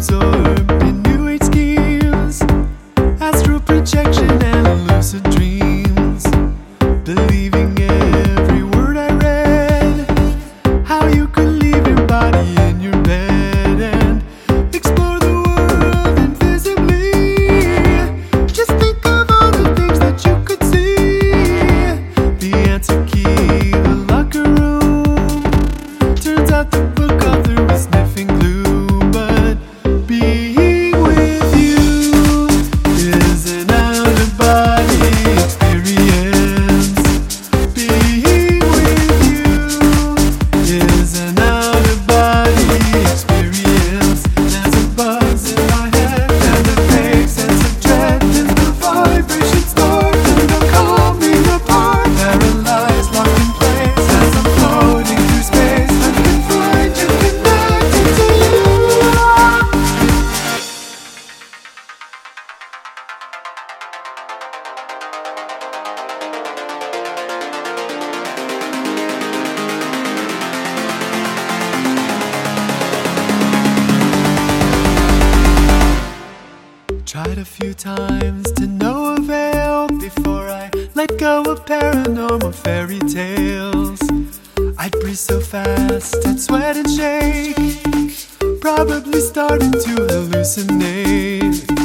observed tried a few times to no avail before I let go of paranormal fairy tales. I'd breathe so fast, I'd sweat and shake, probably starting to hallucinate.